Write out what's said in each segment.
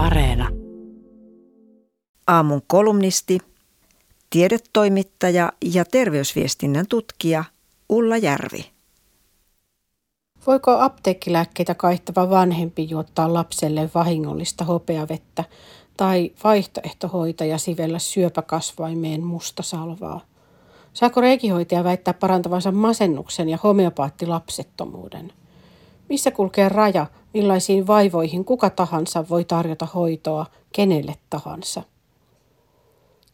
Areena. Aamun kolumnisti, tiedetoimittaja ja terveysviestinnän tutkija Ulla Järvi. Voiko apteekkilääkkeitä kaihtava vanhempi juottaa lapselle vahingollista hopeavettä tai vaihtoehtohoitaja sivellä syöpäkasvaimeen mustasalvaa? Saako reikihoitaja väittää parantavansa masennuksen ja homeopaattilapsettomuuden? Missä kulkee raja, millaisiin vaivoihin kuka tahansa voi tarjota hoitoa kenelle tahansa?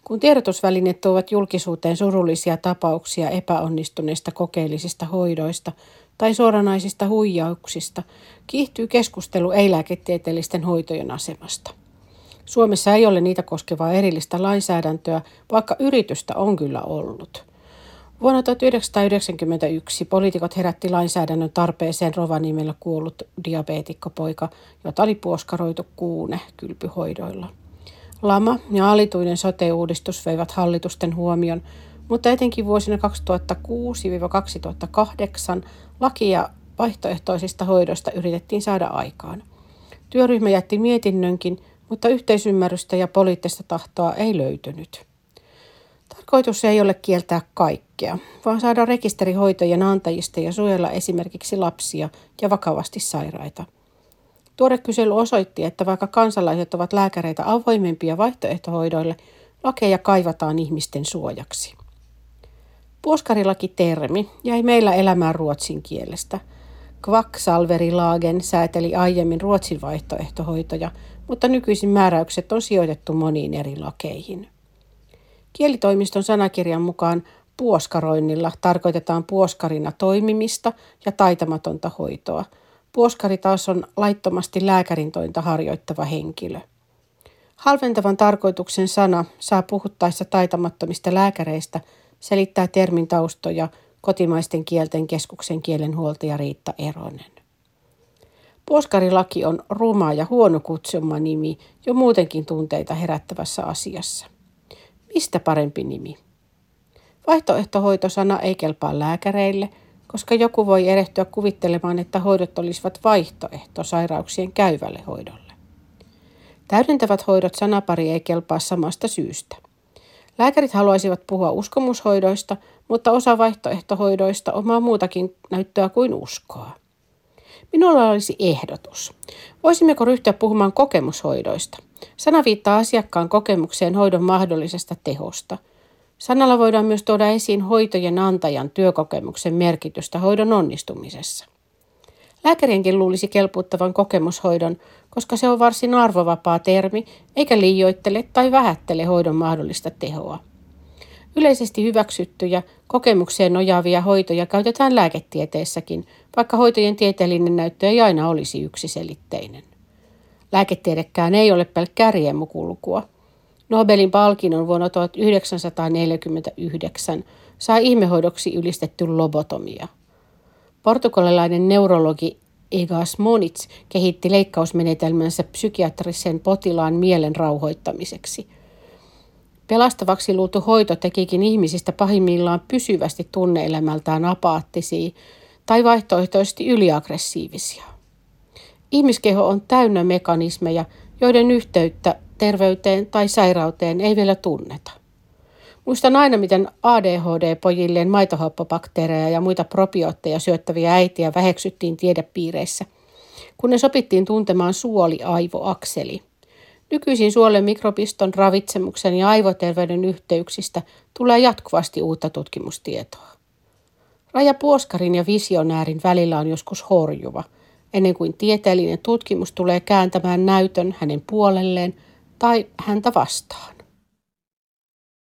Kun tiedotusvälineet tuovat julkisuuteen surullisia tapauksia epäonnistuneista kokeellisista hoidoista tai suoranaisista huijauksista, kiihtyy keskustelu ei-lääketieteellisten hoitojen asemasta. Suomessa ei ole niitä koskevaa erillistä lainsäädäntöä, vaikka yritystä on kyllä ollut. Vuonna 1991 poliitikot herätti lainsäädännön tarpeeseen Rovaniemellä kuollut diabeetikkopoika, jota oli puoskaroitu kuune kylpyhoidoilla. Lama ja alituinen sote-uudistus veivät hallitusten huomion, mutta etenkin vuosina 2006-2008 lakia vaihtoehtoisista hoidoista yritettiin saada aikaan. Työryhmä jätti mietinnönkin, mutta yhteisymmärrystä ja poliittista tahtoa ei löytynyt. Tarkoitus ei ole kieltää kaikkea, vaan saada rekisterihoitojen antajista ja suojella esimerkiksi lapsia ja vakavasti sairaita. Tuore kysely osoitti, että vaikka kansalaiset ovat lääkäreitä avoimempia vaihtoehtohoidoille, lakeja kaivataan ihmisten suojaksi. Puoskarilaki-termi jäi meillä elämään ruotsin kielestä. Kvacksalverilagen sääteli aiemmin ruotsin vaihtoehtohoitoja, mutta nykyisin määräykset on sijoitettu moniin eri lakeihin. Kielitoimiston sanakirjan mukaan puoskaroinnilla tarkoitetaan puoskarina toimimista ja taitamatonta hoitoa. Puoskari taas on laittomasti lääkärintointa harjoittava henkilö. Halventavan tarkoituksen sana saa puhuttaessa taitamattomista lääkäreistä selittää termin taustoja kotimaisten kielten keskuksen kielenhuoltaja Riitta Eronen. Puoskarilaki on ruma ja huono kutsuma nimi jo muutenkin tunteita herättävässä asiassa. Mistä parempi nimi? Vaihtoehtohoitosana ei kelpaa lääkäreille, koska joku voi erehtyä kuvittelemaan, että hoidot olisivat vaihtoehto sairauksien käyvälle hoidolle. Täydentävät hoidot sanapari ei kelpaa samasta syystä. Lääkärit haluaisivat puhua uskomushoidoista, mutta osa vaihtoehtohoidoista omaa muutakin näyttöä kuin uskoa. Minulla olisi ehdotus. Voisimmeko ryhtyä puhumaan kokemushoidoista? Sana viittaa asiakkaan kokemukseen hoidon mahdollisesta tehosta. Sanalla voidaan myös tuoda esiin hoitojen antajan työkokemuksen merkitystä hoidon onnistumisessa. Lääkärienkin luulisi kelpuuttavan kokemushoidon, koska se on varsin arvovapaa termi, eikä liioittele tai vähättele hoidon mahdollista tehoa. Yleisesti hyväksyttyjä, kokemukseen nojaavia hoitoja käytetään lääketieteessäkin, vaikka hoitojen tieteellinen näyttö ei aina olisi yksiselitteinen. Lääketiedekään ei ole pelkkää riemukulkua. Nobelin palkinnon vuonna 1949 sai ihmehoidoksi ylistetty lobotomia. Portugalilainen neurologi Egas Monits kehitti leikkausmenetelmänsä psykiatrisen potilaan mielen rauhoittamiseksi – Pelastavaksi luultu hoito tekikin ihmisistä pahimmillaan pysyvästi tunneelämältään apaattisia tai vaihtoehtoisesti yliaggressiivisia. Ihmiskeho on täynnä mekanismeja, joiden yhteyttä terveyteen tai sairauteen ei vielä tunneta. Muistan aina, miten ADHD-pojilleen maitohappobakteereja ja muita probiootteja syöttäviä äitiä väheksyttiin tiedepiireissä, kun ne sopittiin tuntemaan suoli-aivoakseli – Nykyisin suolen mikropiston, ravitsemuksen ja aivoterveyden yhteyksistä tulee jatkuvasti uutta tutkimustietoa. Raja puoskarin ja visionäärin välillä on joskus horjuva, ennen kuin tieteellinen tutkimus tulee kääntämään näytön hänen puolelleen tai häntä vastaan.